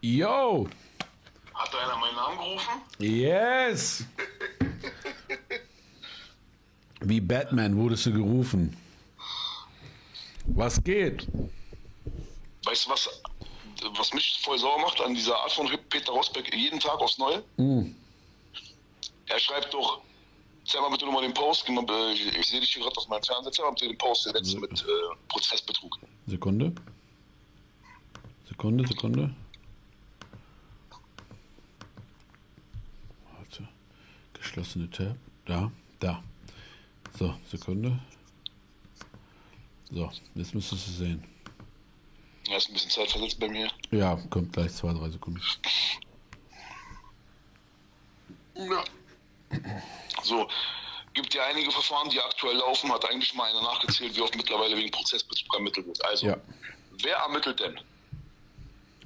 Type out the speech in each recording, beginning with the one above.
Yo! Hat da einer meinen Namen gerufen? Yes! Wie Batman wurdest du gerufen. Was geht? Weißt du, was, was mich voll sauer macht an dieser Art von Peter Rosberg jeden Tag aufs Neue? Er schreibt doch, zeig mal bitte nochmal den Post, äh, ich, ich sehe dich hier gerade auf meinem Fernseher, zeig mal bitte den Post, der letzte mit äh, Prozessbetrug. Sekunde. Sekunde, Sekunde. Warte. Geschlossene Tab. Da, da. So, Sekunde. So, jetzt müsstest du sehen. Ja, ist ein bisschen Zeit versetzt bei mir. Ja, kommt gleich zwei, drei Sekunden. Ja. So, gibt ja einige Verfahren, die aktuell laufen, hat eigentlich mal einer nachgezählt, wie oft mittlerweile wegen Prozessbetrug ermittelt wird. Also, Ja. wer ermittelt denn?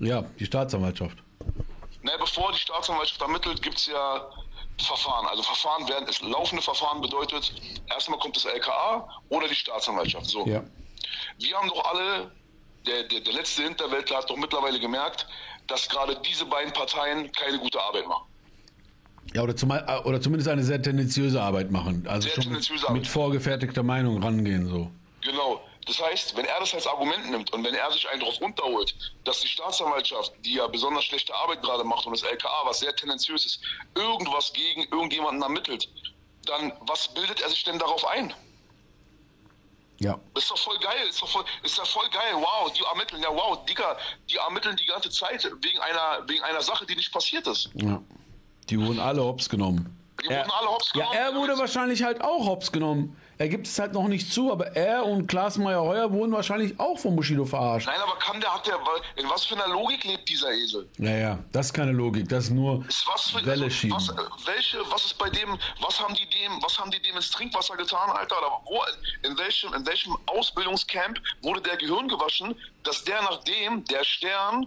Ja, die Staatsanwaltschaft. Na, bevor die Staatsanwaltschaft ermittelt, gibt es ja Verfahren. Also Verfahren werden, es laufende Verfahren bedeutet, erstmal kommt das LKA oder die Staatsanwaltschaft. So. Ja. Wir haben doch alle, der, der, der letzte Hinterwäldler hat doch mittlerweile gemerkt, dass gerade diese beiden Parteien keine gute Arbeit machen. Ja, oder, zumal, oder zumindest eine sehr tendenziöse Arbeit machen. Also Sehr schon mit, mit vorgefertigter Meinung rangehen, so. Genau. Das heißt, wenn er das als Argument nimmt und wenn er sich einen darauf runterholt, dass die Staatsanwaltschaft, die ja besonders schlechte Arbeit gerade macht und das LKA, was sehr tendenziös ist, irgendwas gegen irgendjemanden ermittelt, dann was bildet er sich denn darauf ein? Ja. Ist doch voll geil, ist doch voll, ist doch voll geil. Wow, die ermitteln, ja wow, Digga, die ermitteln die ganze Zeit wegen einer, wegen einer Sache, die nicht passiert ist. ja. Die wurden alle hops genommen. Die wurden alle hops Ja, genommen. er wurde wahrscheinlich halt auch hops genommen. Er gibt es halt noch nicht zu, aber er und Klaas Meyer-Heuer wurden wahrscheinlich auch von Bushido verarscht. Nein, aber kann der, hat der, in was für einer Logik lebt dieser Esel? Naja, das ist keine Logik. Das ist nur Ist was für, Welle also, schieben. was, welche, was ist bei dem, was haben die dem, was haben die dem ins Trinkwasser getan, Alter? Oder wo, in welchem, in welchem Ausbildungscamp wurde der Gehirn gewaschen, dass der nachdem, der Stern,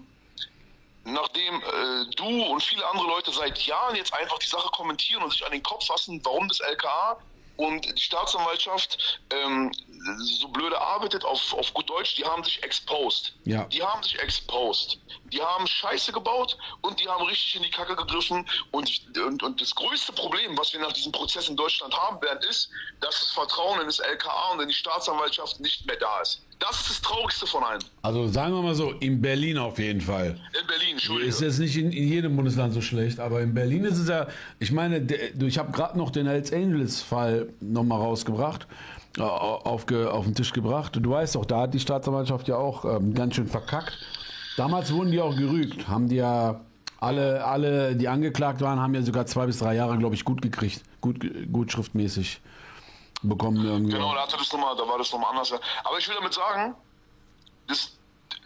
nachdem äh, du und viele andere Leute seit Jahren jetzt einfach die Sache kommentieren und sich an den Kopf fassen, warum das LKA und die Staatsanwaltschaft ähm, so blöde arbeitet auf, auf gut Deutsch, die haben sich exposed. Ja. Die haben sich exposed. Die haben Scheiße gebaut und die haben richtig in die Kacke gegriffen. Und, und, und das größte Problem, was wir nach diesem Prozess in Deutschland haben werden, ist, dass das Vertrauen in das LKA und in die Staatsanwaltschaft nicht mehr da ist. Das ist das Traurigste von allen. Also sagen wir mal so, in Berlin auf jeden Fall. In Berlin, Entschuldigung. Ist jetzt nicht in, in jedem Bundesland so schlecht, aber in Berlin ist es ja, ich meine, der, ich habe gerade noch den Hells Angels Fall nochmal rausgebracht, äh, auf, ge- auf den Tisch gebracht. Du weißt doch, da hat die Staatsanwaltschaft ja auch ähm, ganz schön verkackt. Damals wurden die auch gerügt, haben die ja alle, alle, die angeklagt waren, haben ja sogar zwei bis drei Jahre, glaube ich, gut gekriegt, gut, gut schriftmäßig bekommen irgendwie. Genau, da, hatte das noch mal, da war das nochmal anders. Aber ich will damit sagen, das,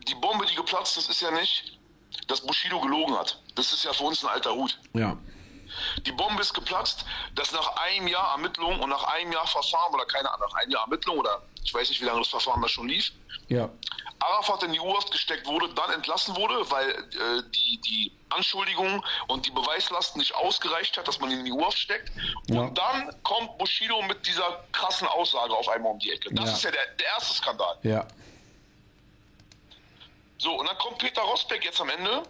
die Bombe, die geplatzt ist, ist ja nicht, dass Bushido gelogen hat. Das ist ja für uns ein alter Hut. Ja, Die Bombe ist geplatzt, dass nach einem Jahr Ermittlung und nach einem Jahr Verfahren oder keine Ahnung, nach einem Jahr Ermittlung oder ich weiß nicht, wie lange das Verfahren da schon lief, ja, Arafat in die U-Haft gesteckt wurde, dann entlassen wurde, weil äh, die, die Anschuldigung und die Beweislast nicht ausgereicht hat, dass man ihn in die U-Haft steckt. Ja. Und dann kommt Bushido mit dieser krassen Aussage auf einmal um die Ecke. Das Ja. ist ja der, der erste Skandal. ja, So, und dann kommt Peter Rosbeck jetzt am Ende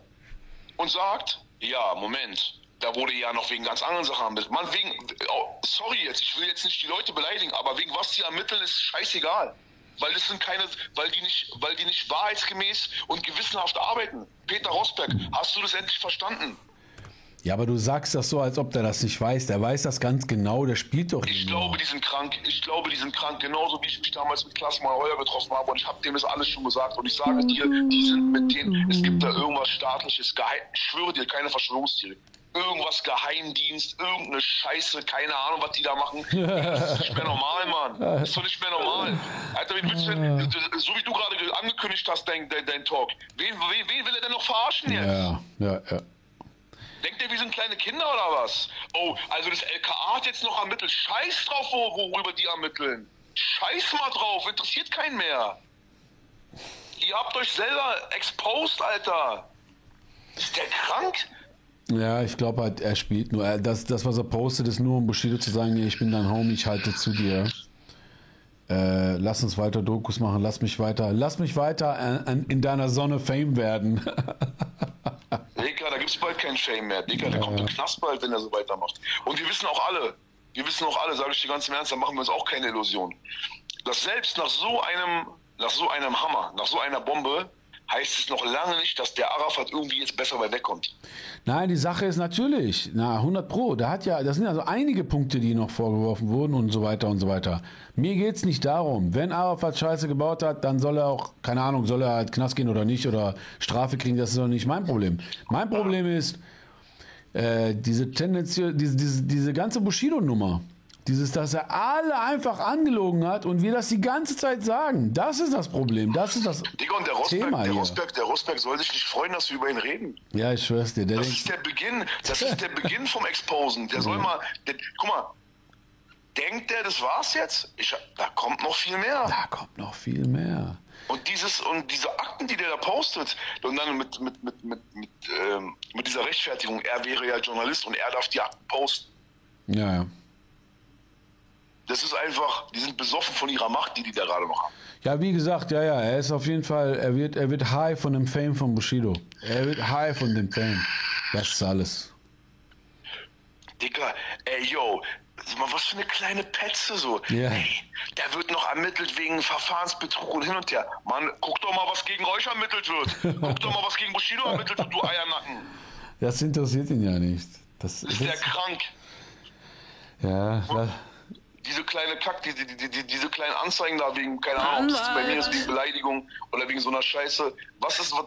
und sagt, ja, Moment, da wurde ja noch wegen ganz anderen Sachen ermittelt. Man, wegen, oh, sorry jetzt, ich will jetzt nicht die Leute beleidigen, aber wegen was die ermitteln, ist scheißegal. Weil das sind keine, weil die nicht, weil die nicht wahrheitsgemäß und gewissenhaft arbeiten. Peter Rosberg, hast du das endlich verstanden? Ja, aber du sagst das so, als ob der das nicht weiß. Der weiß das ganz genau, der spielt doch Ich hier nur. glaube, die sind krank. Ich glaube, die sind krank. Genauso wie ich mich damals mit Klaas Heuer getroffen habe. Und ich habe dem das alles schon gesagt. Und ich sage dir, die sind mit denen, es gibt da irgendwas staatliches, geheim, ich schwöre dir, keine Verschwörungstheorie. Irgendwas Geheimdienst, irgendeine Scheiße, keine Ahnung, was die da machen. Das ist nicht mehr normal, Mann. Das ist doch nicht mehr normal. Alter, wen willst du denn, so wie du gerade ge- angekündigt hast, dein, dein, dein Talk, wen, wen, wen will er denn noch verarschen jetzt? Ja, ja, ja. Denkt ihr, wir sind kleine Kinder oder was? Oh, also das LKA hat jetzt noch ermittelt. Scheiß drauf, wo- worüber die ermitteln. Scheiß mal drauf, interessiert keinen mehr. Ihr habt euch selber exposed, Alter. Ist der krank? Ja, ich glaube halt, er spielt nur. Er- Das, das, was er postet, ist nur, um Bushido zu sagen, ich bin dein Homie, ich halte zu dir. Äh, lass uns weiter Dokus machen, lass mich weiter, lass mich weiter äh, an- in deiner Sonne Fame werden. gibt es bald kein Fame mehr. Digga, der kommt im Knast bald, wenn er so weitermacht. Und wir wissen auch alle, wir wissen auch alle, sage ich dir ganz im Ernst, da machen wir uns auch keine Illusion, dass selbst nach so einem, nach so einem Hammer, nach so einer Bombe, heißt es noch lange nicht, dass der Arafat irgendwie jetzt besser bei wegkommt. Nein, die Sache ist natürlich, na 100 Pro, da hat ja, das sind also einige Punkte, die noch vorgeworfen wurden und so weiter und so weiter. Mir geht's nicht darum, wenn Arafat Scheiße gebaut hat, dann soll er auch, keine Ahnung, soll er halt Knast gehen oder nicht oder Strafe kriegen, das ist doch nicht mein Problem. Mein Problem ist äh, diese Tendenz, diese, diese, diese ganze Bushido-Nummer. Dieses, dass er alle einfach angelogen hat und wir das die ganze Zeit sagen. Das ist das Problem. Das ist das Digga, und der Rosberg, Thema der. Rosberg, der Rosberg soll sich nicht freuen, dass wir über ihn reden. Ja, ich schwör's dir. Der Das ist der Beginn, das ist der Beginn vom Exposen. Der soll mal, der, guck mal, denkt der, das war's jetzt? Ich, da kommt noch viel mehr. da kommt noch viel mehr. Und dieses und diese Akten, die der da postet, und dann mit, mit, mit, mit, mit, ähm, mit dieser Rechtfertigung, er wäre ja Journalist und er darf die Akten posten. Ja, ja. Das ist einfach, die sind besoffen von ihrer Macht, die die da gerade noch haben. Ja, wie gesagt, ja, ja, er ist auf jeden Fall, er wird, er wird high von dem Fame von Bushido. Er wird high von dem Fame. Das ist alles. Digga, ey, yo, was für eine kleine Petze so. Ja. Ey, da wird noch ermittelt wegen Verfahrensbetrug und hin und her. Mann, guck doch mal, was gegen euch ermittelt wird. guck doch mal, was gegen Bushido ermittelt wird, du Eiernacken. Das interessiert ihn ja nicht. Das Ist der krank? ja, das, Diese kleine Kack, die, die, die, die, diese kleinen Anzeigen da wegen, keine Ahnung, ob das bei mir ist wegen Beleidigung oder wegen so einer Scheiße. Was ist, was,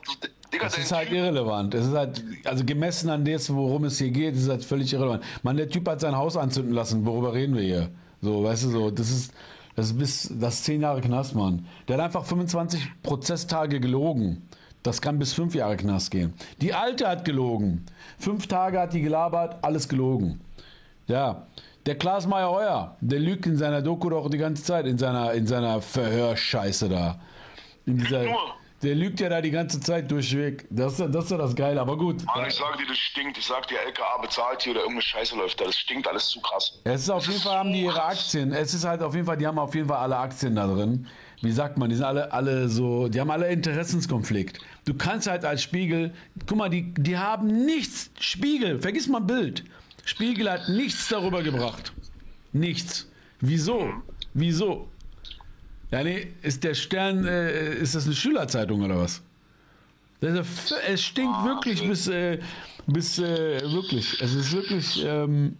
Digga, das der ist halt Typ- irrelevant. Es ist halt, also gemessen an das, worum es hier geht, ist es halt völlig irrelevant. Man, der Typ hat sein Haus anzünden lassen. Worüber reden wir hier? So, weißt du, so, das ist, das ist bis, das ist zehn Jahre Knast, Mann. Der hat einfach 25 Prozesstage gelogen. Das kann bis fünf Jahre Knast gehen. Die Alte hat gelogen. Fünf Tage hat die gelabert, alles gelogen. Ja. Der Klaas Meyer Heuer, der lügt in seiner Doku doch die ganze Zeit, in seiner, in seiner Verhörscheiße da. In dieser, der lügt ja da die ganze Zeit durchweg. Das, ist- das ist ja das Geile, aber gut. Mann, ich sag dir, das stinkt. Ich sag dir, LKA bezahlt hier oder irgendeine Scheiße läuft da. Das stinkt alles zu krass. Es ist auf Das jeden ist Fall, haben die ihre krass. Aktien. Es ist halt auf jeden Fall, die haben auf jeden Fall alle Aktien da drin. Wie sagt man, die sind alle, alle so, die haben alle Interessenskonflikt. Du kannst halt als Spiegel, guck mal, die, die haben nichts, Spiegel, vergiss mal Bild. Spiegel hat nichts darüber gebracht. Nichts. Wieso? Wieso? Ja, nee, ist der Stern, äh, ist das eine Schülerzeitung oder was? Es stinkt wirklich bis, äh, bis, äh, wirklich. Es ist wirklich, ähm,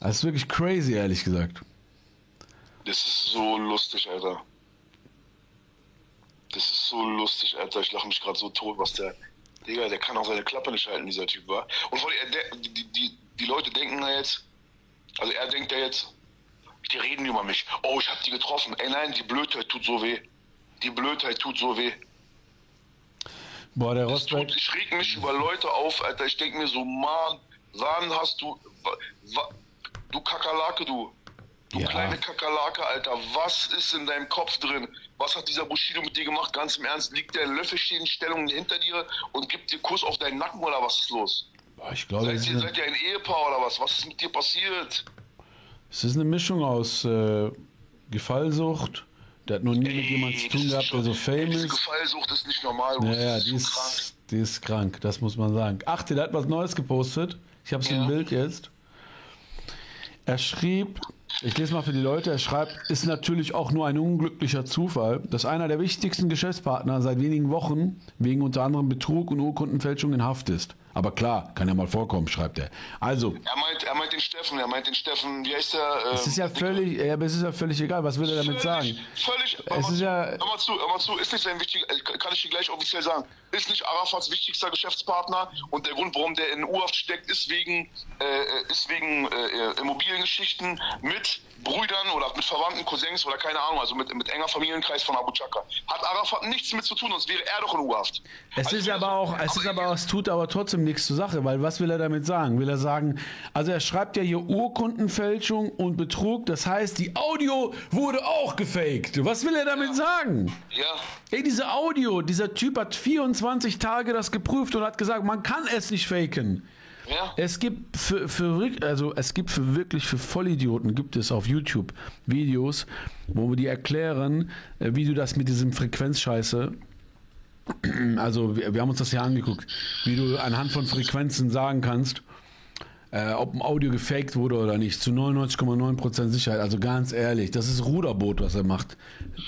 das ist wirklich crazy, ehrlich gesagt. Das ist so lustig, Alter. Das ist so lustig, Alter. Ich lache mich gerade so tot, was der. Digga, der kann auch seine Klappe nicht halten, dieser Typ war. Und vor allem, er, der, die, die, die Leute denken da jetzt, also er denkt ja jetzt, die reden über mich. Oh, ich hab die getroffen. Ey, nein, die Blödheit tut so weh. Die Blödheit tut so weh. Boah, der Rosberg. tut, ich reg mich über Leute auf, Alter. Ich denk mir so, Mann, wann hast du. Du Kakerlake, du. Du Ja. kleine Kakerlake, Alter. Was ist in deinem Kopf drin? Was hat dieser Bushido mit dir gemacht? Ganz im Ernst, liegt der Löffelchen-Stellung hinter dir und gibt dir Kuss auf deinen Nacken oder was ist los? Boah, ich glaube, Seid ist, ihr, seid ihr ein Ehepaar oder was? Was ist mit dir passiert? es ist eine Mischung aus äh, Gefallsucht. Der hat noch nie mit jemandem zu tun ist gehabt, der so fame Diese ist. Gefallsucht ist nicht normal. Ja, das ja, ist die zu krank. ist, die ist krank, das muss man sagen. Achte, der hat was Neues gepostet. Ich habe es im Ja. Bild jetzt. Er schrieb, ich lese mal für die Leute, er schreibt, ist natürlich auch nur ein unglücklicher Zufall, dass einer der wichtigsten Geschäftspartner seit wenigen Wochen wegen unter anderem Betrug und Urkundenfälschung in Haft ist. Aber klar, kann ja mal vorkommen, schreibt er. Also, Er meint, er meint den Steffen, er meint den Steffen, wie heißt der? es ist ja völlig, ja, aber es ist ja völlig egal, was will er damit sagen? Völlig. Es ist zu, ja- hör mal zu, hör mal zu. Ist nicht sein wichtiger, äh, kann ich dir gleich offiziell sagen, ist nicht Arafats wichtigster Geschäftspartner und der Grund, warum der in U-Haft steckt, ist wegen, äh, ist wegen äh, Immobiliengeschichten mit Brüdern oder mit Verwandten, Cousins oder keine Ahnung, also mit, mit enger Familienkreis von Abu Chaka. Hat Arafat nichts mit zu tun, sonst wäre er doch in U-Haft. Es Also ist aber auch, es ist aber, es tut aber trotzdem nichts zur Sache, weil was will er damit sagen? Will er sagen, also er schreibt ja hier Urkundenfälschung und Betrug, das heißt, die Audio wurde auch gefaked. Was will er damit sagen? Ja. Ey, diese Audio, dieser Typ hat 24 Tage das geprüft und hat gesagt, man kann es nicht faken. Es gibt für, für also es gibt für wirklich für Vollidioten gibt es auf YouTube Videos, wo wir die erklären, äh, wie du das mit diesem Frequenzscheiße Also wir, wir haben uns das ja angeguckt, wie du anhand von Frequenzen sagen kannst, äh, ob ein Audio gefaked wurde oder nicht, zu 99,9% Sicherheit. Also ganz ehrlich, das ist Ruderboot, was er macht.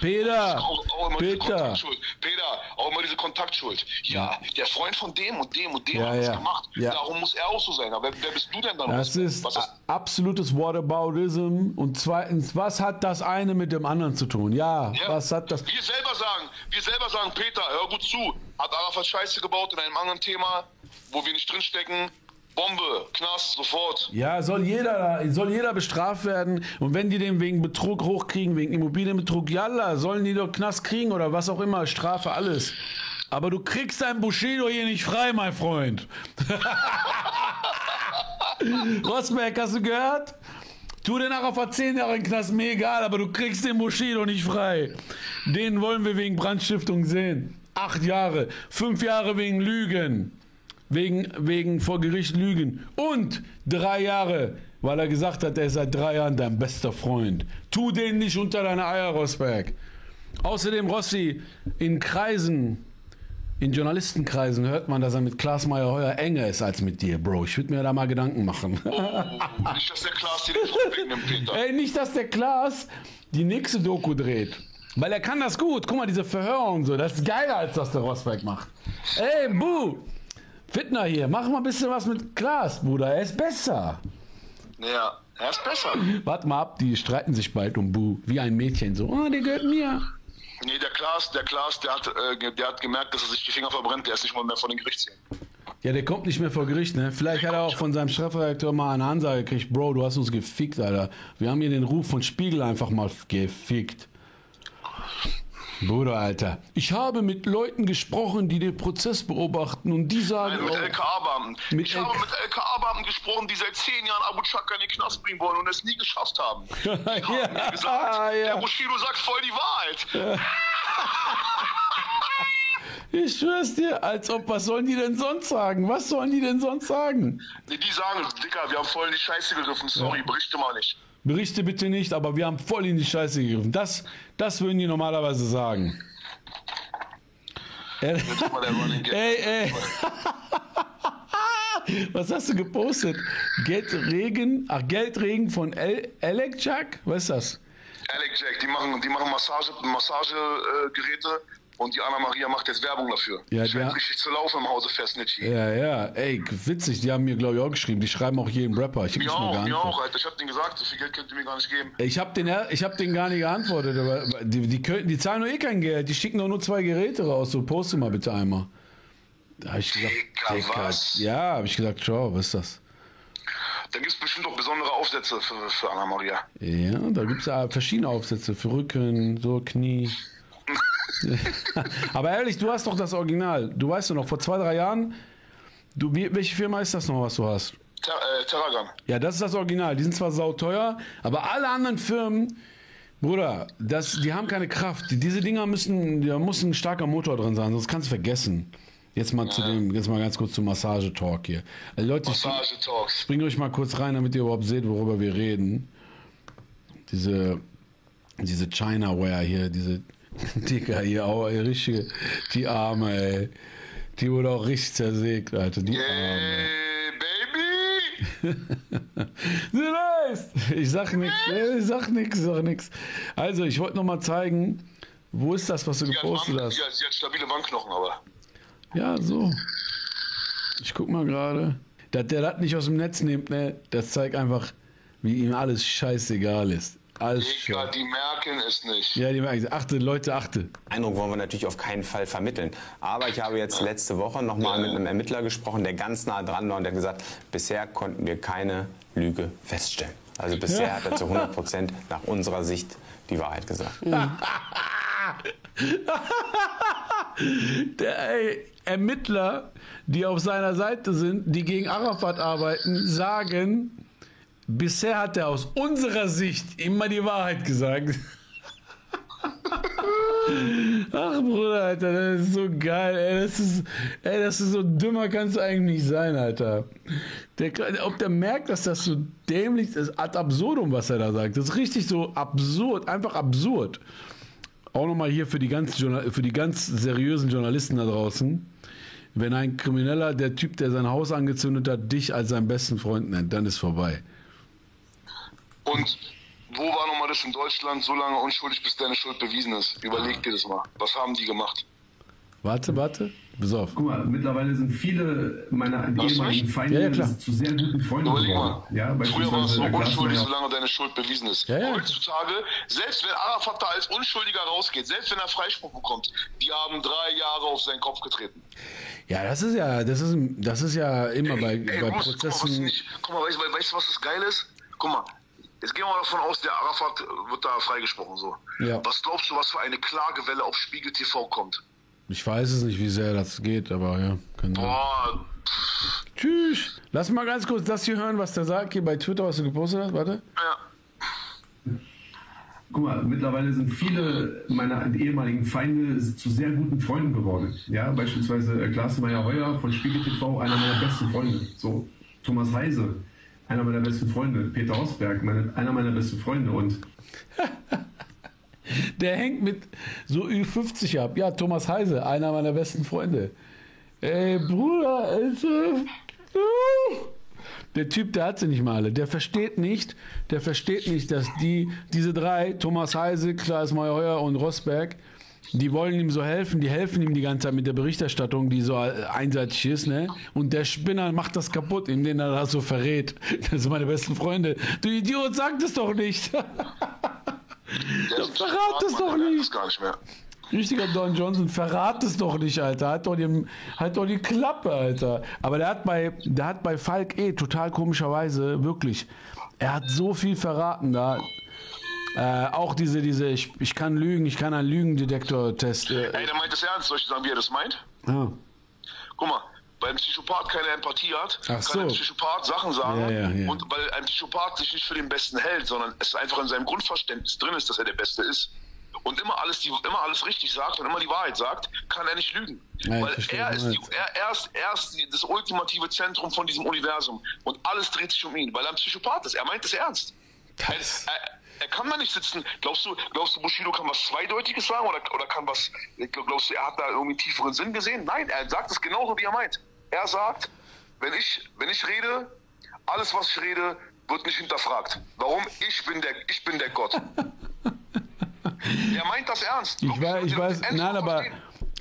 Peter, Auch, auch Peter. Peter, auch immer diese Kontaktschuld. Ja, der Freund von dem und dem und dem Ja, hat das ja. gemacht. Ja. Darum muss er auch so sein. Aber wer, wer bist du denn dann? Das ist ist absolutes Whataboutism. Und zweitens, was hat das eine mit dem anderen zu tun? Ja, Ja. was hat das... Wir selber sagen, wir selber sagen, Peter, hör gut zu. Hat Arafat Scheiße gebaut in einem anderen Thema, wo wir nicht drinstecken. Bombe, Knast, sofort. Ja, soll jeder, soll jeder bestraft werden. Und wenn die den wegen Betrug hochkriegen, wegen Immobilienbetrug, jalla, sollen die doch Knast kriegen oder was auch immer, Strafe, alles. Aber du kriegst dein Bushido hier nicht frei, mein Freund. Rosberg, hast du gehört? Tu den nachher vor 10 Jahren Knast, mir egal, aber du kriegst den Bushido nicht frei. Den wollen wir wegen Brandstiftung sehen. Acht Jahre, fünf Jahre wegen Lügen. Wegen, wegen vor Gericht Lügen. Und drei Jahre, weil er gesagt hat, er ist seit drei Jahren dein bester Freund. Tu den nicht unter deine Eier, Rosberg. Außerdem, Rossi, in Kreisen, in Journalistenkreisen hört man, dass er mit Klaas Meyer heuer enger ist als mit dir, Bro. Ich würde mir da mal Gedanken machen. Oh, nicht, dass der Klaas dir den Peter. Ey, nicht, dass der Klaas die nächste Doku dreht. Weil er kann das gut. Guck mal, diese Verhörer und so. Das ist geiler, als das der Rosberg macht. Ey, Bu! Fitner hier, mach mal ein bisschen was mit Klaas, Bruder. Er ist besser. Ja, er ist besser. Wart mal ab, die streiten sich bald um Bu. Wie ein Mädchen. So, oh, der gehört mir. Nee, der Klaas, der Klaas, der hat, äh, der hat gemerkt, dass er sich die Finger verbrennt. Der ist nicht mal mehr vor den Gerichtssälen. Ja, der kommt nicht mehr vor Gericht, ne? Vielleicht hat er auch von seinem Chefredakteur mal eine Ansage gekriegt. Bro, du hast uns gefickt, Alter. Wir haben hier den Ruf von Spiegel einfach mal gefickt. Bruder, Alter. Ich habe mit Leuten gesprochen, die den Prozess beobachten und die sagen. Nein, mit LKA-Beamten. Ich habe mit LKA-Beamten gesprochen, die seit zehn Jahren Abu Chaka in den Knast bringen wollen und es nie geschafft haben. Die haben Ja, mir gesagt, ja. der Bushido sagt voll die Wahrheit. ich schwör's dir, als ob, was sollen die denn sonst sagen? Was sollen die denn sonst sagen? Nee, die sagen, Dicker, wir haben voll in die Scheiße gegriffen. Sorry, berichte mal nicht. Berichte bitte nicht, aber wir haben voll in die Scheiße gegriffen. Das, das würden die normalerweise sagen. Äh. Ey, ey. Was hast du gepostet? Geldregen, ach, Geldregen von El Alec Jack? Was ist das? Alec Jack, die machen, die machen Massage, Massagegeräte und die Anna Maria macht jetzt Werbung dafür. Ja, der- werde richtig zu laufen im Hause fest, Nitschi. Ja, ja, ey, witzig, die haben mir, glaube ich, auch geschrieben. Die schreiben auch jedem Rapper. Ich hab Mir auch, mir geantwortet. auch, Alter. Ich hab denen gesagt, so viel Geld könnt ihr mir gar nicht geben. Ich habe den, ich hab den gar nicht geantwortet. Aber die, die, können, die zahlen nur eh kein Geld. Die schicken doch nur zwei Geräte raus. So, poste mal bitte einmal. Da habe ich gesagt, Dicker, was? ja, habe ich gesagt, ciao, was ist das? Da gibt es bestimmt auch besondere Aufsätze für, für Anna Maria. Ja, da gibt es ja verschiedene Aufsätze für Rücken, so Knie. Aber ehrlich, du hast doch das Original. Du weißt doch noch, vor zwei, drei Jahren, du, wie, welche Firma ist das noch, was du hast? Ter äh. Ja, das ist das Original. Die sind zwar sauteuer, aber alle anderen Firmen, Bruder, das, die haben keine Kraft. Die, diese Dinger müssen, da muss ein starker Motor drin sein, sonst kannst du vergessen. Jetzt mal zu dem, jetzt mal ganz kurz zum Massage-Talk hier. Äh, Leute, ich, Massage-Talks. ich bringe euch mal kurz rein, damit ihr überhaupt seht, worüber wir reden. Diese, diese China-Wear hier, diese Dicker hier, auch ey, richtige, die Arme, ey. Die wurde auch richtig zersägt, Alter, die Arme. Hey, Baby! Weißt, ich sag nix, ich sag nix, ich sag nix. Also, ich wollte noch mal zeigen, wo ist das, was du Sie gepostet Wangen- hast? sie, hat, sie hat stabile Wangenknochen, aber. Ja, so. Ich guck mal gerade. Dass der das nicht aus dem Netz nimmt, ne, das zeigt einfach, wie ihm alles scheißegal ist. Alles Digga, die merken es nicht. Ja, die merken, achte, Leute, achte. Eindruck wollen wir natürlich auf keinen Fall vermitteln. Aber ich habe jetzt letzte Woche nochmal mit einem Ermittler gesprochen, der ganz nah dran war und der hat gesagt, bisher konnten wir keine Lüge feststellen. Also bisher hat er zu 100 Prozent nach unserer Sicht die Wahrheit gesagt. Der ey, Ermittler, die auf seiner Seite sind, die gegen Arafat arbeiten, sagen, bisher hat er aus unserer Sicht immer die Wahrheit gesagt. Ach Bruder, Alter, das ist so geil, ey, das ist, ey, das ist so dümmer kannst du eigentlich nicht sein, Alter. Der, ob der merkt, dass das so dämlich ist, ad absurdum, was er da sagt. Das ist richtig so absurd, einfach absurd. auch nochmal hier für die, ganz, für die ganz seriösen Journalisten da draußen. Wenn ein Krimineller, der Typ, der sein Haus angezündet hat, dich als seinen besten Freund nennt, dann ist vorbei. Und wo war nochmal das in Deutschland so lange unschuldig, bis deine Schuld bewiesen ist? Überleg dir das mal. Was haben die gemacht? Warte, warte. Pass auf. Guck mal, mittlerweile sind viele meiner ehemaligen? Feinde Ja, ja, zu sehr guten Freunden Überleg geworden. mal. Ja, Früher war es so unschuldig, solange deine Schuld bewiesen ist. Ja, ja. Heutzutage, selbst wenn Arafat da als Unschuldiger rausgeht, selbst wenn er Freispruch bekommt, die haben drei Jahre auf seinen Kopf getreten. Ja, das ist ja, das ist, das ist ja immer bei, Ey, bei Bruce, guck mal, was Prozessen. nicht, guck mal, weißt, du- weißt du, was das Geile ist? Guck mal, jetzt gehen wir mal davon aus, der Arafat wird da freigesprochen. So. Ja. Was glaubst du, was für eine Klagewelle auf Spiegel TV kommt? Ich weiß es nicht, wie sehr das geht, aber ja. Boah, Tschüss. Lass mal ganz kurz das hier hören, was der sagt hier bei Twitter, was du gepostet hast. Warte. ja. Guck mal, mittlerweile sind viele meiner ehemaligen Feinde zu sehr guten Freunden geworden. Ja, beispielsweise äh, Glasmeier Heuer von Spiegel TV, einer meiner besten Freunde. So, Thomas Heise, einer meiner besten Freunde. Peter Osberg, meine, einer meiner besten Freunde. Und Der hängt mit so Ü50 ab. Ja, Thomas Heise, einer meiner besten Freunde. Ey, Bruder, Alter. Der Typ, der hat sie nicht mal alle. Der versteht nicht, der versteht nicht, dass die, diese drei, Thomas Heise, Klaas Meyerheuer und Rosberg, die wollen ihm so helfen, die helfen ihm die ganze Zeit mit der Berichterstattung, die so einseitig ist, ne? Und der Spinner macht das kaputt, indem er das so verrät. Das sind meine besten Freunde. Du Idiot, sag das doch nicht. Verrat Mann, doch nicht. das gar nicht mehr. Richtiger Don Johnson, verrat es doch nicht, Alter. Hat doch, die, hat doch die Klappe, Alter. Aber der hat bei, der hat bei Falk eh total komischerweise, wirklich, er hat so viel verraten da. Äh, auch diese, diese, ich, ich kann lügen, ich kann einen Lügendetektor-Test. Äh, Ey, der meint das ernst. Soll ich sagen, wie er das meint? ah. Guck mal, weil ein Psychopath keine Empathie hat, Ach kann so. ein Psychopath Sachen sagen. Ja, ja, ja. Und weil ein Psychopath sich nicht für den Besten hält, sondern es einfach in seinem Grundverständnis drin ist, dass er der Beste ist. Und immer alles, die, immer alles richtig sagt und immer die Wahrheit sagt, kann er nicht lügen. Ja, ich weil er ist, die, er, er ist, er ist die, das ultimative Zentrum von diesem Universum. Und alles dreht sich um ihn, weil er ein Psychopath ist. Er meint es ernst. Er, Das- er, er kann da nicht sitzen. Glaubst du, glaubst du, Bushido kann was Zweideutiges sagen oder, oder kann was, glaubst du, er hat da irgendwie einen tieferen Sinn gesehen? Nein, er sagt es genauso, wie er meint. Er sagt, wenn ich, wenn ich rede, alles, was ich rede, wird nicht hinterfragt. Warum? Ich bin der, ich bin der Gott. er meint das ernst. Ich weiß, ich weiß, nein, aber,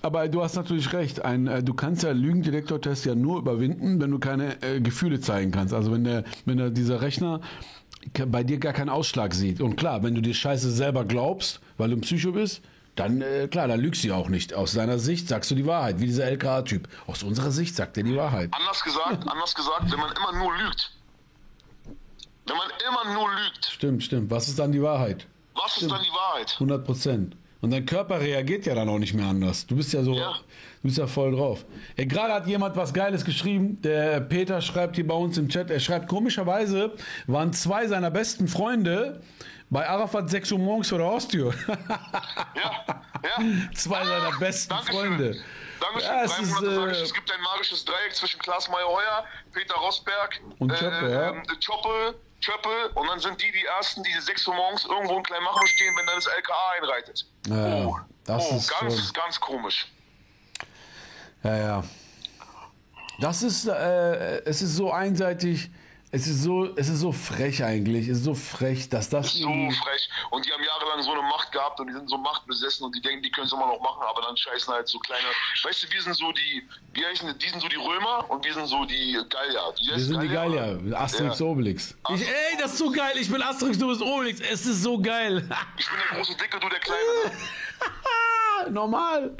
aber du hast natürlich recht. Ein, äh, du kannst ja Lügendetektor-Test ja nur überwinden, wenn du keine äh, Gefühle zeigen kannst. Also wenn der, wenn der, dieser Rechner bei dir gar keinen Ausschlag sieht. Und klar, wenn du die Scheiße selber glaubst, weil du ein Psycho bist, dann äh, klar, dann lügst du auch nicht. Aus deiner Sicht sagst du die Wahrheit, wie dieser LKA-Typ. Aus unserer Sicht sagt er die Wahrheit. Anders gesagt, anders gesagt, wenn man immer nur lügt, wenn man immer nur lügt, Stimmt, stimmt. Was ist dann die Wahrheit? was ist dann die Wahrheit? 100 Prozent. Und dein Körper reagiert ja dann auch nicht mehr anders. Du bist ja so, Ja. du bist ja voll drauf. Gerade hat jemand was Geiles geschrieben. Der Peter schreibt hier bei uns im Chat. Er schreibt, komischerweise waren zwei seiner besten Freunde bei Arafat 6 Uhr morgens vor der Haustür. Ja, ja. zwei seiner besten Dankeschön. Freunde. Dankeschön. Ja, es ist, äh, es gibt ein magisches Dreieck zwischen Klaas Meyer-Heuer, Peter Rosberg Und Zschöppe, ja. ähm, Zschöppe, Zschöppe und dann sind die die Ersten, die 6 Uhr morgens irgendwo in Kleinmachnow stehen, wenn dann das LKA einreitet. Ja, oh, das oh ist ganz, schon- ganz komisch. Ja, ja. Das ist, äh, es ist so einseitig. Es ist so, es ist so frech eigentlich. Es ist so frech, dass das So frech. Und die haben jahrelang so eine Macht gehabt und die sind so machtbesessen und die denken, die können es immer noch machen, aber dann scheißen halt so kleine. Weißt du, wir sind so die, wie heißen die, sind so die Römer und wir sind so die Gallier. Die Wir sind die Gallier? Gallier, Asterix Ja. Obelix. Ich, ey, das ist so geil. Ich bin Asterix, du bist Obelix. Es ist so geil. Ich bin der große Dicke, du der Kleine. Normal.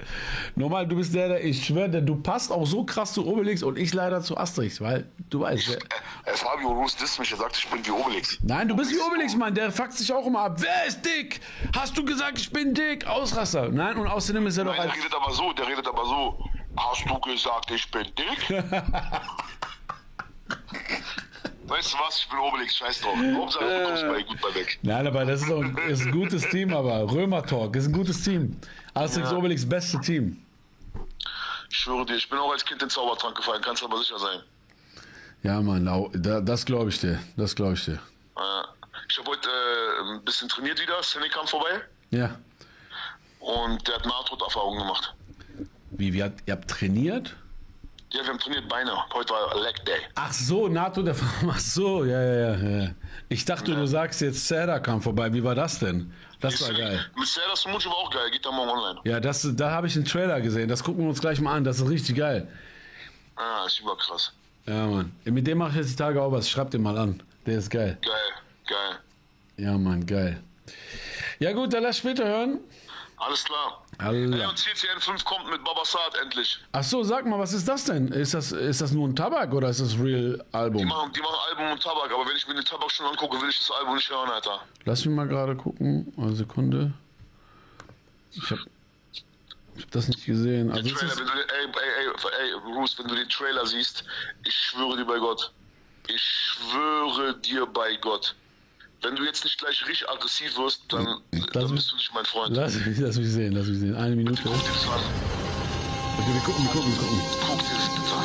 Normal, du bist der, der, ich schwöre, dir, du passt auch so krass zu Obelix und ich leider zu Asterix, weil du weißt. Der, Äh, Fabio Rus disst mich, er sagt, ich bin wie Obelix. nein, du bist wie Obelix, Mann. Der fuckt sich auch immer ab. Wer ist dick? Hast du gesagt, ich bin dick? Ausraster. Nein, und außerdem ist er doch Nein, der als. redet aber so, der redet aber so. Hast du gesagt, ich bin dick? weißt du was, ich bin Obelix, scheiß drauf. Hauptsache, du kommst bei gut bei weg. Nein, aber das ist, auch ein, ist ein gutes Team, aber Römer Talk ist ein gutes Team. Asterix Ja. Obelix, beste Team. Ich schwöre dir, ich bin auch als Kind in den Zaubertrank gefallen, kannst du aber sicher sein. Ja, Mann, das glaube ich dir. Das glaube ich dir. Ich habe heute äh, ein bisschen trainiert wieder, Cindy kam vorbei. Ja. Und der hat Nahtoderfahrung gemacht. Wie, wie habt, ihr habt trainiert? Ja, wir haben trainiert Beine. Heute war Leg Day. Ach so, NATO der Ach so, ja, ja, ja, ja. Ich dachte, du sagst jetzt, Serda kam vorbei. Wie war das denn? Das war geil. Mit Serdar Sumucci war auch geil. Geht da morgen online. Ja, das, da habe ich einen Trailer gesehen. Das gucken wir uns gleich mal an. Das ist richtig geil. Ah, ist überkrass. Ja, Mann. Mit dem mache ich jetzt die Tage auch was. Schreib den mal an. Der ist geil. Geil, geil. Ja, Mann, geil. Ja, gut, dann lass später hören. Alles klar. Allah. Ey, und CCN 5 kommt mit Baba Saad endlich. Ach so, sag mal, was ist das denn? Ist das, ist das nur ein Tabak oder ist das Real Die Album? machen, die machen Album und Tabak, aber wenn ich mir den Tabak schon angucke, will ich das Album nicht hören, Alter. Lass mich mal gerade gucken. Eine Sekunde. Ich hab, ich hab das nicht gesehen. Also ist Trailer, wenn du ey, ey, ey, ey, Bruce, wenn du den Trailer siehst, ich schwöre dir bei Gott. Ich schwöre dir bei Gott. Wenn du jetzt nicht gleich richtig aggressiv wirst, dann, dann bist du nicht mein Freund. lass, mich, lass mich sehen, lass mich sehen. Eine Minute. Guck dir das an. Okay, wir gucken, wir gucken, wir gucken. Guck dir das bitte an.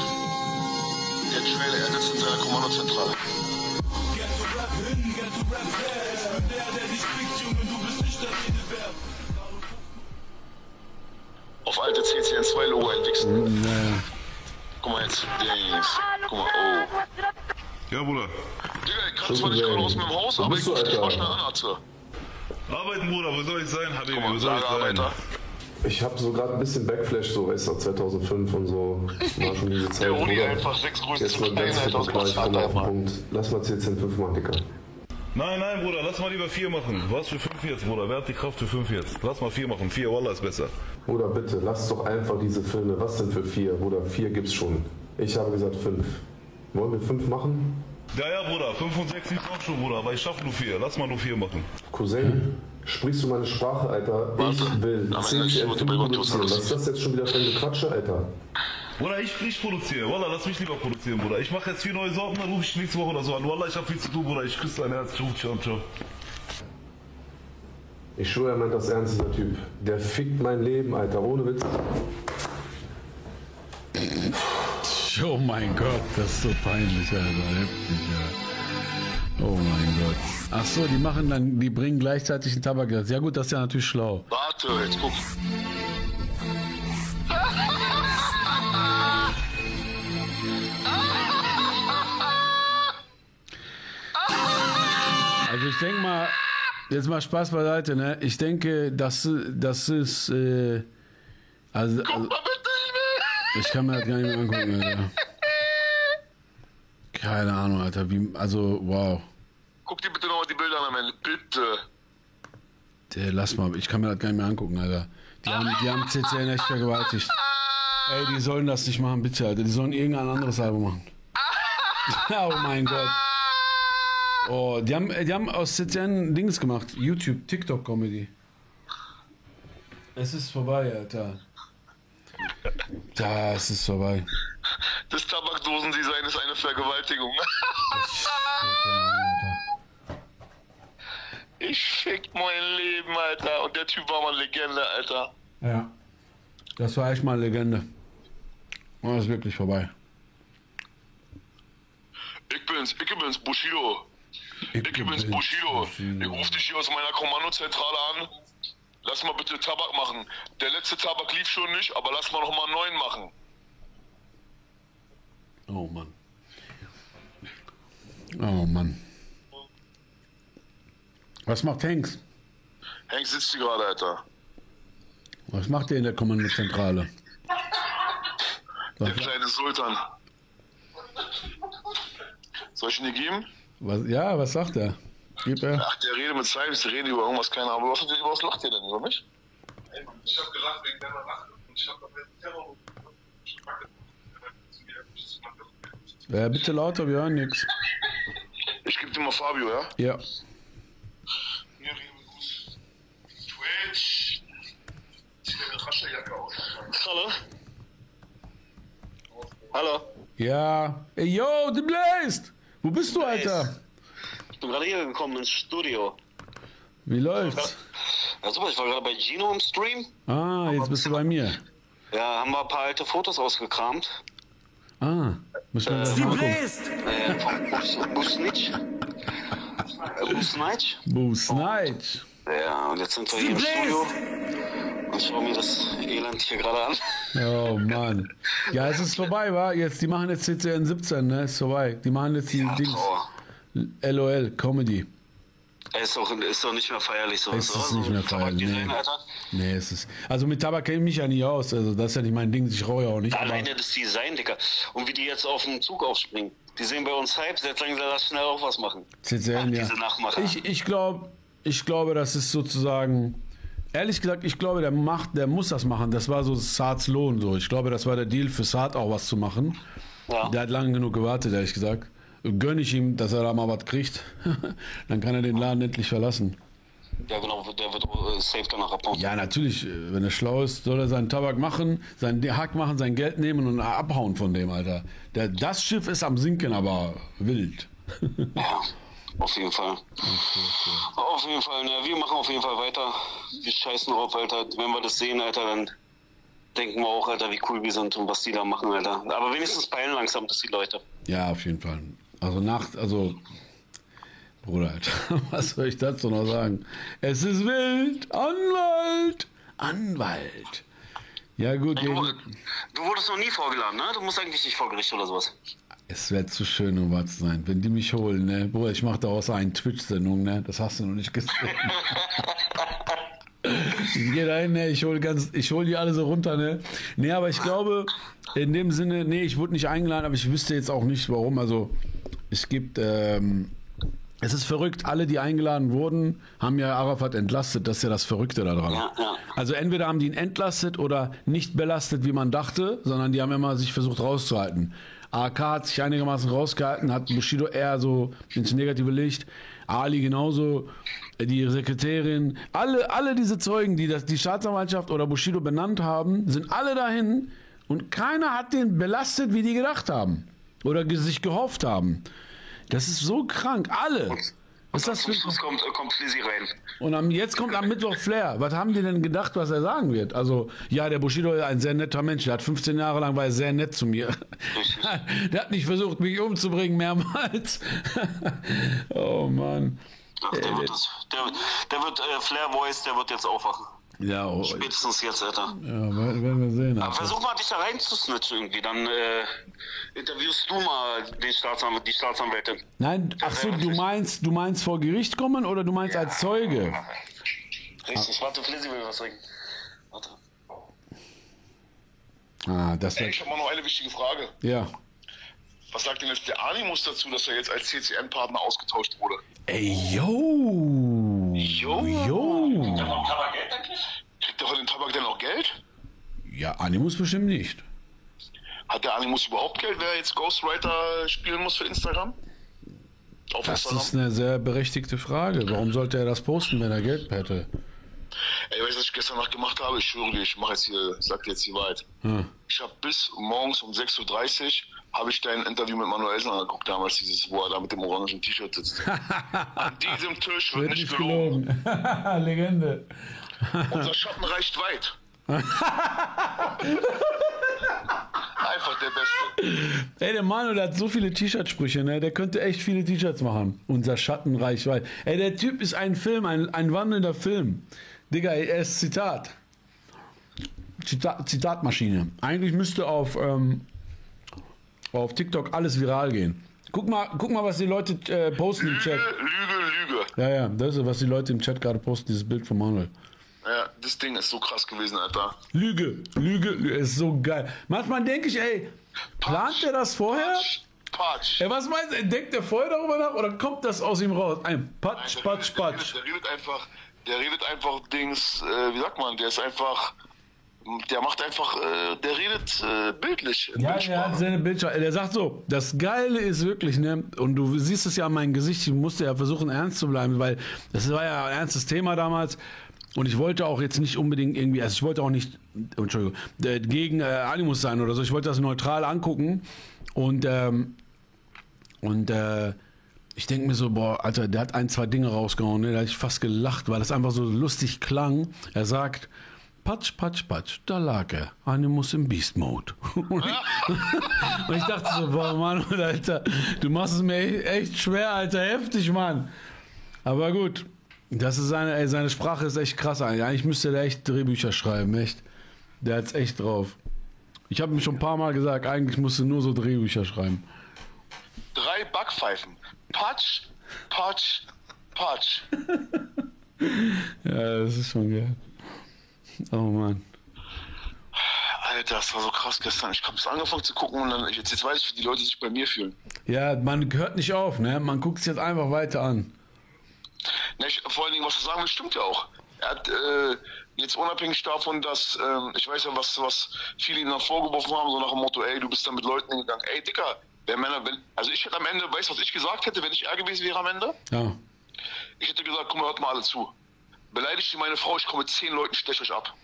Der Trailer, er sitzt in seiner Kommandozentrale. Auf alte CCN 2 Logo entwickelt. Naja. Guck mal jetzt. Dings. Guck mal, oh. Ja, Bruder. Digga, ich kann zwar nicht gerade aus meinem Haus, aber ich bist du, ruf dich mal schnell an, Atze. Arbeiten, Bruder, wo soll ich sein, Habibi? Wo mal, soll ich sein? Ich habe so gerade ein bisschen Backflash, so weißt du, 2005 und so. War schon diese Zeit. Der Uni Bruder. einfach sechs Größen Jetzt zu mal ganz klipp und klar, ich komme auf den Punkt. Lass mal CCN5 machen, Digga. Nein, nein, Bruder, lass mal lieber vier machen. Was für fünf jetzt, Bruder? Wer hat die Kraft für fünf jetzt? Lass mal vier machen. Vier, Wallah ist besser. Bruder, bitte, lass doch einfach diese Filme. Was denn für vier? Bruder, vier gibt's schon. Ich habe gesagt fünf. Wollen wir fünf machen? Ja, ja, Bruder, fünf und sechs ist auch schon, Bruder, aber ich schaff nur vier. Lass mal nur vier machen. Cousin, sprichst du meine Sprache, Alter? Ich will Am Ende CCN5 ist die Mutter produzieren. Was ist das jetzt schon wieder für ein Gequatsche, Alter? Bruder, ich, ich produziere. Wallah, lass mich lieber produzieren, Bruder. Ich mache jetzt vier neue Sorten, dann rufe ich nächste Woche oder so an. Wallah, ich hab viel zu tun, Bruder. Ich küsse dein Herz. Ciao, ciao, ciao. Ich schwöre, er meint das ernst, dieser Typ. Der fickt mein Leben, Alter, ohne Witz. Oh mein Gott, das ist so peinlich, Alter. Heftig, ja. Oh mein Gott. Ach so, die machen dann, die bringen gleichzeitig einen Tabak. Ja gut, das ist ja natürlich schlau. Warte, jetzt guck. Also ich denke mal, jetzt mal Spaß beiseite, ne? Ich denke, das, das ist, äh, also, also. Ich kann mir das gar nicht mehr angucken, Alter. Keine Ahnung, Alter. Wie, also, wow. Guck dir bitte nochmal die Bilder an, Mann. Bitte. Der, lass mal, ich kann mir das gar nicht mehr angucken, Alter. Die haben, die haben CCN echt vergewaltigt. Ey, die sollen das nicht machen, bitte, Alter. Die sollen irgendein anderes Album machen. oh mein Gott. Oh, die haben, die haben aus CCN Dings gemacht. YouTube, TikTok-Comedy. Es ist vorbei, Alter. Das ist vorbei. Das Tabakdosendesign ist eine Vergewaltigung. Ich fick mein Leben, Alter. Und der Typ war mal Legende, Alter. Ja. Das war echt mal eine Legende. Und das ist wirklich vorbei. Ich bin's, ich bin's, Bushido. Ich bin's, Bushido. Ich ruf dich hier aus meiner Kommandozentrale an. Lass mal bitte Tabak machen. Der letzte Tabak lief schon nicht, aber lass mal noch mal einen neuen machen. Oh Mann. Oh Mann. Was macht Hanks? Hank sitzt hier gerade, Alter. Was macht der in der Kommandozentrale? Der kleine Sultan. Soll ich ihn dir geben? was, ja, was sagt er? Gib er? Ach, der redet mit Cyrus, der redet über irgendwas, keine Ahnung. Was, über was lacht ihr denn? Über mich? Ich hab gelacht wegen deiner Lache und ich hab den Terror. Ja, bitte lauter, wir hören nichts. Ich geb dir mal Fabio, ja? Ja. Twitch. Zieh deine Raschejacke aus. Hallo? Hallo? Ja. Ey, yo, The Blast! Wo bist du, Alter? Ich bin gerade hier gekommen ins Studio. Wie läuft's? Ja, super, ich war gerade bei Gino im Stream. Ah, jetzt bist du bei mir. Ja, haben wir ein paar alte Fotos ausgekramt. Ah, mal gucken. Äh, von Bus, Busnitsch. Äh, Busnitsch. Boo Snitch. Ja, und jetzt sind wir hier im Studio. und schaue mir das Elend hier gerade an. Oh Mann. Ja, es ist vorbei, wa? Jetzt, die machen jetzt CCN 17, ne? Ist vorbei. Die machen jetzt die Dings. Trauer. LOL, Comedy. Ist doch, ist doch nicht mehr feierlich sowas, Es ist oder? nicht mehr feierlich, nee. Nee, es ist. Also mit Tabak kenne ich mich ja nicht aus. Also das ist ja nicht mein Ding. Ich rauche ja auch nicht. Alleine das Design, Digga. Und wie die jetzt auf den Zug aufspringen. Die sehen bei uns Hype, jetzt sagen sie, lass schnell auch was machen. CCN, ja. diese Nachmacher. Ich, ich glaube, ich glaube, das ist sozusagen. Ehrlich gesagt, ich glaube, der macht, der muss das machen. Das war so Saats Lohn so. Ich glaube, das war der Deal für Saat auch was zu machen. Ja. Der hat lange genug gewartet, ehrlich gesagt. Gönne ich ihm, dass er da mal was kriegt. Dann kann er den Laden endlich verlassen. Ja, genau, der wird äh, safe danach abbauen. Ja, natürlich, äh, wenn er schlau ist, soll er seinen Tabak machen, seinen Hack machen, sein Geld nehmen und abhauen von dem, Alter. Der, das Schiff ist am Sinken, aber wild. Ja, auf jeden Fall. Auf jeden Fall, ne, wir machen auf jeden Fall weiter. Wir scheißen drauf, Alter. Wenn wir das sehen, Alter, dann denken wir auch, Alter, wie cool wir sind und was die da machen, Alter. Aber wenigstens peilen langsam das die Leute. Ja, auf jeden Fall. Also nach, also Bruder, Alter, was soll ich dazu noch sagen? Es ist wild, Anwalt, Anwalt. Ja gut, Du, du wurdest noch nie vorgeladen, ne? Du musst eigentlich nicht vor Gericht oder sowas. es wäre zu schön, um wahr zu sein, wenn die mich holen, ne? Bruder, ich mache daraus eine Twitch-Sendung, ne? Das hast du noch nicht gesehen. Ich gehe da hin, ne, ich hole ganz, ich hole die alle so runter, ne. Nee, aber ich glaube, in dem Sinne, nee, ich wurde nicht eingeladen, aber ich wüsste jetzt auch nicht, warum. Also, es gibt, ähm, es ist verrückt, alle, die eingeladen wurden, haben ja Arafat entlastet. Das ist ja das Verrückte daran. Ja, ja. Also entweder haben die ihn entlastet oder nicht belastet, wie man dachte, sondern die haben immer sich versucht rauszuhalten. AK hat sich einigermaßen rausgehalten, hat Bushido eher so ins negative Licht. Ali genauso, die Sekretärin, alle, alle diese Zeugen, die das, die Staatsanwaltschaft oder Bushido benannt haben, sind alle dahin und keiner hat den belastet, wie die gedacht haben oder sich gehofft haben. Das ist so krank, alle. Was ist das Zum für Schluss kommt, äh, kommt Flizzy rein. und am, jetzt kommt am Mittwoch Flair. Was haben die denn gedacht, was er sagen wird? Also, ja, der Bushido ist ein sehr netter Mensch. Der hat 15 Jahre lang war er sehr nett zu mir. der hat nicht versucht, mich umzubringen mehrmals. oh Mann. Ach, der, wird das, der, der wird äh, Flair Voice, der wird jetzt aufwachen. Ja, oh, ja, Spätestens jetzt, Alter. werden werden wir sehen. Aber versuch mal, dich da rein zu snitchen irgendwie. Dann äh, interviewst du mal den Staatsanwalt, die Staatsanwältin. Nein, ach so, du meinst, du meinst vor Gericht kommen oder du meinst als Zeuge? Richtig, warte, Flizzy will was sagen. Warte. Ah, das Ey, ich habe mal noch eine wichtige Frage. ja. Was sagt denn jetzt der Animus dazu, dass er jetzt als CCN-Partner ausgetauscht wurde? Ey, yo. Jo. Yo. Kriegt er von dem Tabak denn auch Geld? Ja, Animus bestimmt nicht. Hat der Animus überhaupt Geld, wer jetzt Ghostwriter spielen muss für Instagram? Auf Das Instagram? ist eine sehr berechtigte Frage. Warum sollte er das posten, wenn er Geld hätte? Ey, weißt du, was ich gestern Nacht gemacht habe? Ich schwöre dir, ich mache jetzt hier, sag dir jetzt die Wahrheit. Hm. Ich habe bis morgens um 6.30 Uhr habe ich dein Interview mit Manuelsen angeguckt, damals dieses, wo er da mit dem orangen T-Shirt sitzt. An diesem Tisch wird, nicht gelogen. gelogen. Legende. Unser Schatten reicht weit. Einfach der Beste. Ey, der Manu, der hat so viele T-Shirt-Sprüche, ne? Der könnte echt viele T-Shirts machen. Unser Schatten reicht weit. Ey, der Typ ist ein Film, ein, ein wandelnder Film. Digga, er ist Zitat. Zitat Zitatmaschine. Eigentlich müsste auf, ähm, auf TikTok alles viral gehen. Guck mal, guck mal, was die Leute äh, posten im Chat. Lüge, Lüge, Lüge. Ja, ja, das ist, was die Leute im Chat gerade posten, dieses Bild von Manuel. Ja, das Ding ist so krass gewesen, Alter. Lüge, Lüge, Lüge, ist so geil. Manchmal denke ich, ey, plant er das vorher? Patsch, Patsch. Ey, was meinst du? Denkt er vorher darüber nach oder kommt das aus ihm raus? Ein Patsch, Der Patsch, redet, der, Patsch. redet, der redet einfach, der redet einfach Dings, äh, wie sagt man, der ist einfach, der macht einfach, äh, der redet äh, bildlich. Ja, Bildsprache. er hat seine Bildsprache. Der sagt so, das Geile ist wirklich, ne, und du siehst es ja an meinem Gesicht, ich musste ja versuchen, ernst zu bleiben, weil das war ja ein ernstes Thema damals. Und ich wollte auch jetzt nicht unbedingt irgendwie, also ich wollte auch nicht, Entschuldigung, äh, gegen äh, Animus sein oder so. Ich wollte das neutral angucken. Und, ähm, und äh, ich denke mir so, boah, Alter, der hat ein, zwei Dinge rausgehauen, ne? da habe ich fast gelacht, weil das einfach so lustig klang. Er sagt, Patsch, patsch, patsch, da lag er. Animus im Beast Mode. Und ich, und ich dachte so, boah, Mann, Alter, du machst es mir echt, schwer, Alter, heftig, Mann. Aber gut, Das ist seine, ey, seine Sprache ist echt krass. eigentlich. Eigentlich müsste der echt Drehbücher schreiben, echt. Der hat's echt drauf. Ich habe ihm schon ein paar Mal gesagt, eigentlich musst du nur so Drehbücher schreiben. Drei Backpfeifen. Patsch, Patsch, Patsch. Ja, das ist schon geil. Oh Mann. Alter, das war so krass gestern. Ich habe es angefangen zu gucken und dann, jetzt, jetzt weiß ich, wie die Leute sich bei mir fühlen. Ja, man hört nicht auf, ne? Man guckt es jetzt einfach weiter an. Ne, ich, vor allen Dingen, was er sagen will, stimmt ja auch. Er hat äh, jetzt unabhängig davon, dass ähm, ich weiß ja, was, was viele ihm dann vorgeworfen haben, so nach dem Motto, ey, du bist da mit Leuten hingegangen. Ey, Dicker, wer Männer, wenn, also ich hätte am Ende, weißt du, was ich gesagt hätte, wenn ich er gewesen wäre am Ende? Ja. Ich hätte gesagt, guck mal, hört mal alle zu. Beleidigt ihr meine Frau, ich komme zehn Leuten, stech euch ab.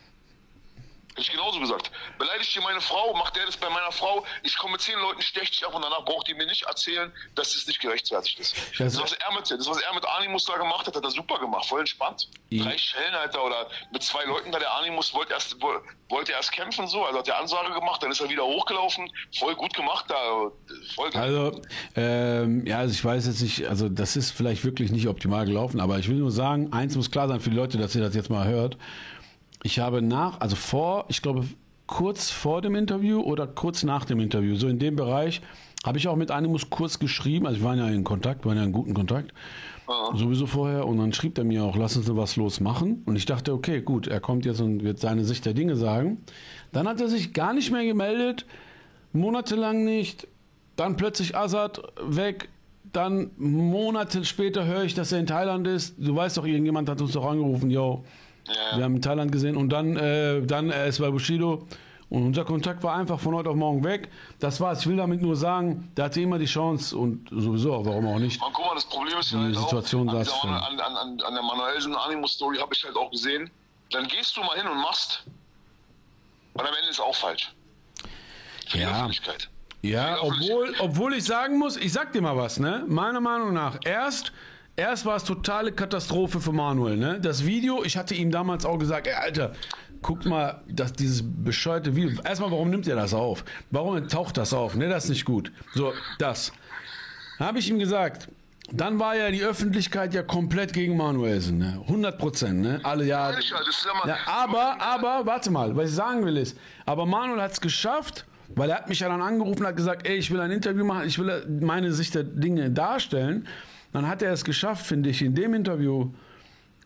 Ich genauso gesagt. Beleidigt ihr meine Frau, macht der das bei meiner Frau, ich komme mit zehn Leuten, stech dich ab und danach braucht ihr mir nicht erzählen, dass es nicht gerechtfertigt ist. Das- Das, was er mit, das, was er mit Animus da gemacht hat, hat er super gemacht, voll entspannt. Ja. Drei Schellen, Alter, oder mit zwei Leuten da, der Animus wollte erst, woll- wollte erst kämpfen, so, also hat er Ansage gemacht, dann ist er wieder hochgelaufen, voll gut gemacht, da, voll geil. Also, ähm, ja, also ich weiß jetzt nicht, also das ist vielleicht wirklich nicht optimal gelaufen, aber ich will nur sagen, eins muss klar sein für die Leute, dass ihr das jetzt mal hört. Ich habe nach, also vor, ich glaube, kurz vor dem Interview oder kurz nach dem Interview, so in dem Bereich, habe ich auch mit Animus kurz geschrieben, also wir waren ja in Kontakt, wir waren ja in guten Kontakt, sowieso vorher, und dann schrieb er mir auch, lass uns was los machen. Und ich dachte, okay, gut, er kommt jetzt und wird seine Sicht der Dinge sagen. Dann hat er sich gar nicht mehr gemeldet, monatelang nicht, dann plötzlich Assad weg, dann Monate später höre ich, dass er in Thailand ist. Du weißt doch, irgendjemand hat uns doch angerufen, yo, Ja. wir haben in Thailand gesehen und dann, äh, dann er ist bei Bushido und unser Kontakt war einfach von heute auf morgen weg. Das war's. Ich will damit nur sagen, der hatte immer die Chance und sowieso auch, warum auch nicht. Man, guck mal, das Problem ist ja halt Situation auch, an, dieser, an, an, an, der Manuelsen Animus-Story habe ich halt auch gesehen, dann gehst du mal hin und machst und am Ende ist auch falsch. Für Ja. Ja, obwohl, obwohl ich sagen muss, ich sag dir mal was, ne? Meiner Meinung nach, erst, erst war es totale Katastrophe für Manuel, ne? Das Video, ich hatte ihm damals auch gesagt, ey, Alter, guck mal, dass dieses bescheuerte Video, erstmal, warum nimmt er das auf? Warum taucht das auf? Ne, das ist nicht gut. So, das. Habe ich ihm gesagt. Dann war ja die Öffentlichkeit ja komplett gegen Manuelsen, ne? 100 Prozent, ne? Alle ja. Ja, aber, aber, warte mal, was ich sagen will ist, aber Manuel hat es geschafft, weil er hat mich ja dann angerufen und hat gesagt, ey, ich will ein Interview machen, ich will meine Sicht der Dinge darstellen. Dann hat er es geschafft, finde ich, in dem Interview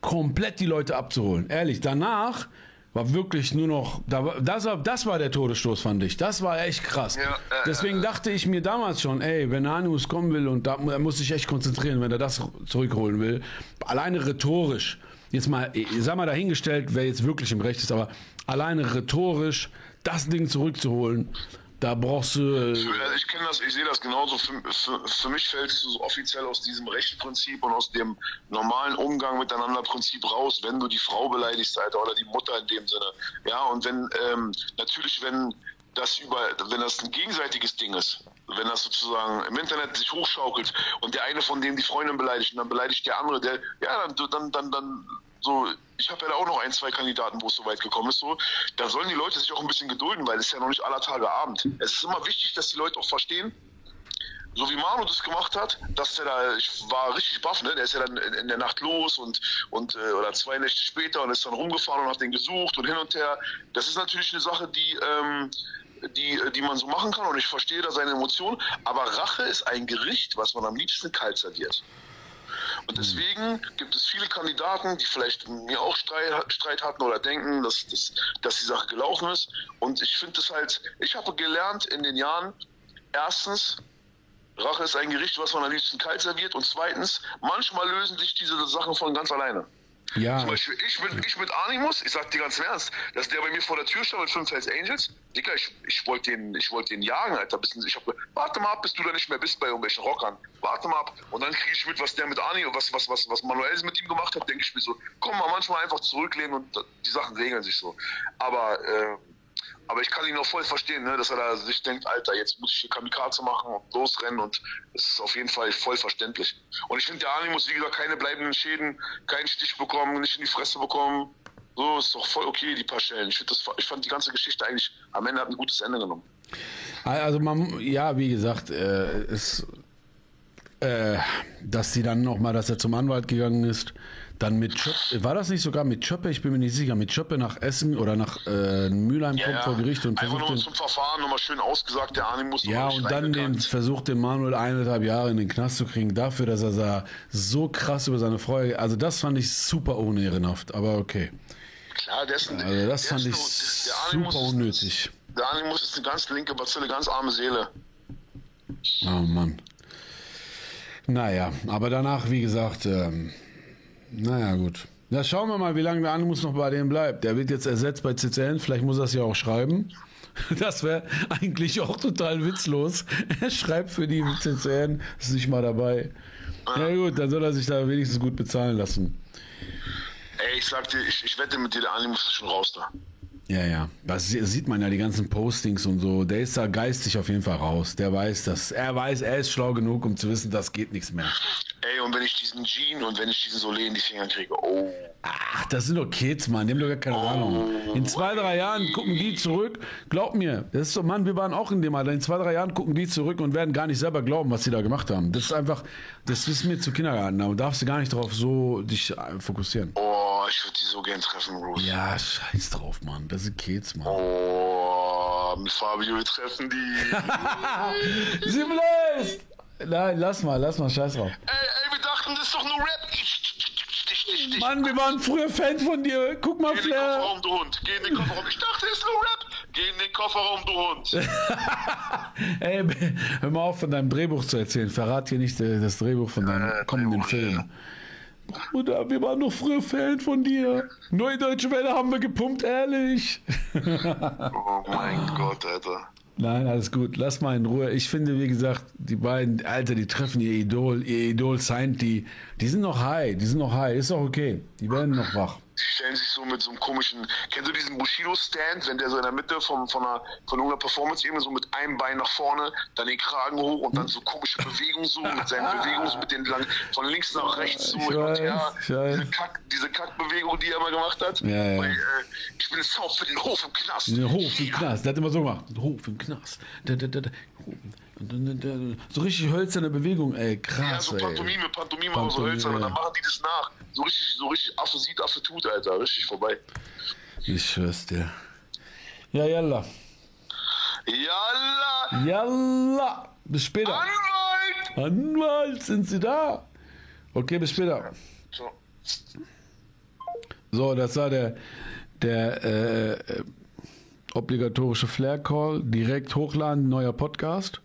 komplett die Leute abzuholen. Ehrlich, danach war wirklich nur noch, das war, das war der Todesstoß, fand ich. Das war echt krass. Ja, äh, Deswegen dachte ich mir damals schon, ey, wenn Animus kommen will und da, er muss sich echt konzentrieren, wenn er das zurückholen will, alleine rhetorisch, jetzt mal, ich sag mal dahingestellt, wer jetzt wirklich im Recht ist, aber alleine rhetorisch das Ding zurückzuholen, da brauchst du, äh, Also ich kenne das, ich sehe das genauso. Für, für, für mich fällt es so offiziell aus diesem Rechtsprinzip und aus dem normalen Umgang miteinander Prinzip raus, wenn du die Frau beleidigst, Alter, oder die Mutter in dem Sinne. Ja, und wenn, ähm, natürlich, wenn das über, wenn das ein gegenseitiges Ding ist, wenn das sozusagen im Internet sich hochschaukelt und der eine von dem die Freundin beleidigt und dann beleidigt der andere, der, ja, dann, dann, dann, dann so, ich habe ja da auch noch ein, zwei Kandidaten, wo es so weit gekommen ist, so, da sollen die Leute sich auch ein bisschen gedulden, weil es ist ja noch nicht aller Tage Abend. Es ist immer wichtig, dass die Leute auch verstehen, so wie Manu das gemacht hat, dass der da, ich war richtig baff, ne? Der ist ja dann in, der Nacht los und, und äh, oder zwei Nächte später und ist dann rumgefahren und hat den gesucht und hin und her. Das ist natürlich eine Sache, die, ähm, die, die man so machen kann und ich verstehe da seine Emotionen. Aber Rache ist ein Gericht, was man am liebsten kalt serviert. Und deswegen gibt es viele Kandidaten, die vielleicht mir auch Streit, Streit hatten oder denken, dass, dass, dass die Sache gelaufen ist. Und ich finde es halt, ich habe gelernt in den Jahren, erstens, Rache ist ein Gericht, was man am liebsten kalt serviert. Und zweitens, manchmal lösen sich diese Sachen von ganz alleine. Ja, Zum Beispiel, ich mit, ich mit Animus, ich sag dir ganz im Ernst, dass der bei mir vor der Tür stand mit fünf Hells Angels. Digga, ich, ich wollte den, ich wollte den jagen, Alter. Bis, ich hab, warte mal ab, bis du da nicht mehr bist bei irgendwelchen Rockern. Warte mal ab. Und dann kriege ich mit, was der mit Ani, was, was, was, was Manuels mit ihm gemacht hat, denke ich mir so, komm mal manchmal einfach zurücklehnen und die Sachen regeln sich so. Aber, äh, aber ich kann ihn auch voll verstehen, ne, dass er da sich denkt, Alter, jetzt muss ich hier Kamikaze machen und losrennen und es ist auf jeden Fall voll verständlich. Und ich finde, der Ani muss, wie gesagt, keine bleibenden Schäden, keinen Stich bekommen, nicht in die Fresse bekommen. So, ist doch voll okay, die paar Schellen. Ich, das, ich fand die ganze Geschichte eigentlich, am Ende hat ein gutes Ende genommen. Also man, ja, wie gesagt, äh, ist, äh, dass sie dann noch mal, dass er zum Anwalt gegangen ist, Dann mit Chöppe, war das nicht sogar mit Chöppe? Ich bin mir nicht sicher. Mit Chöppe nach Essen oder nach äh, Mülheim kommt vor Gericht und Einfach versucht nur den, zum Verfahren, nochmal schön ausgesagt, der Animus. ja, nochmal und dann den versucht den Manuel eineinhalb Jahre in den Knast zu kriegen dafür, dass er da so krass über seine Freude, also das fand ich super unehrenhaft, aber okay. Klar, ein, Also das fand ich super unnötig. Der Animus ist eine ganz linke Bazille, ganz arme Seele. Oh Mann. Naja, aber danach, wie gesagt, ähm, naja, gut. Ja, schauen wir mal, wie lange der Animus noch bei dem bleibt. Der wird jetzt ersetzt bei CCN, vielleicht muss er es ja auch schreiben. Das wäre eigentlich auch total witzlos. Er schreibt für die CCN, ist nicht mal dabei. Ja gut, dann soll er sich da wenigstens gut bezahlen lassen. Ey, ich sag dir, ich, ich wette mit dir, der Animus ist schon raus da. Ja, ja. Das sie- sieht man ja, die ganzen Postings und so. Der ist da geistig auf jeden Fall raus. Der weiß das. Er weiß, er ist schlau genug, um zu wissen, das geht nichts mehr. Ey, und wenn ich diesen Jean und wenn ich diesen Solé in die Finger kriege, oh. Ach, das sind doch Kids, Mann. Die haben doch gar keine Ahnung. In zwei, drei Jahren gucken die zurück. Glaub mir, das ist so, Mann, wir waren auch in dem Alter. In zwei, drei Jahren gucken die zurück und werden gar nicht selber glauben, was sie da gemacht haben. Das ist einfach, das ist mir zu Kindergarten. Da darfst du gar nicht drauf so dich äh, fokussieren. Oh, ich würde die so gern treffen, Bruce. Ja, scheiß drauf, Mann. Das sind Kids, Mann. Oh, mit Fabio, wir treffen die. Sie bläst! Nein, lass mal, lass mal, scheiß drauf. ey, ey, wir dachten, das ist doch nur Rap. Mann, wir waren früher Fan von dir. Guck mal, Geh in den Flair. Kofferraum, du Hund. Geh in den Kofferraum. Ich dachte, es ist nur Rap. Geh in den Kofferraum, du Hund. Ey, hör mal auf, von deinem Drehbuch zu erzählen. Verrat hier nicht äh, das Drehbuch von deinem kommenden Film. Bruder, wir waren doch früher Fan von dir. Neue Deutsche Welle haben wir gepumpt, ehrlich. Oh mein Gott, Alter. Nein, alles gut. Lass mal in Ruhe. Ich finde, wie gesagt, die beiden, Alter, die treffen ihr Idol, ihr Idol Saint, die, die sind noch high, die sind noch high. Ist auch okay. Die werden noch wach. Die stellen sich so mit so einem komischen, kennst du diesen Bushido-Stand, wenn der so in der Mitte vom, von, einer, von irgendeiner Performance-Ebene so mit einem Bein nach vorne, dann den Kragen hoch und dann so komische Bewegungen so, mit seinen Bewegungen so mit den lang, von links nach rechts so Ich hin und her. Diese, Kack, diese Kackbewegung, die er immer gemacht hat. Ja, ja. Weil, äh, ich bin Sound für den Hof im Knast. Den Hof im Knast. Der hat immer so gemacht. Hof im Knast. Da, da, da, da. So richtig hölzerne Bewegung, ey. Ja, Krass, so ey. Pantomime, Pantomime, so Pantomime, hölzern und dann ja. machen die das nach. So richtig, so richtig Affe sieht, Affe tut, Alter. Richtig vorbei. Ich schwör's dir. Ja, yalla. Yalla! Yalla. Bis später. Anwalt! Anwalt, sind Sie da? Okay, bis später. So. So, das war der, der äh, äh, obligatorische Flair-Call. Direkt hochladen, neuer Podcast.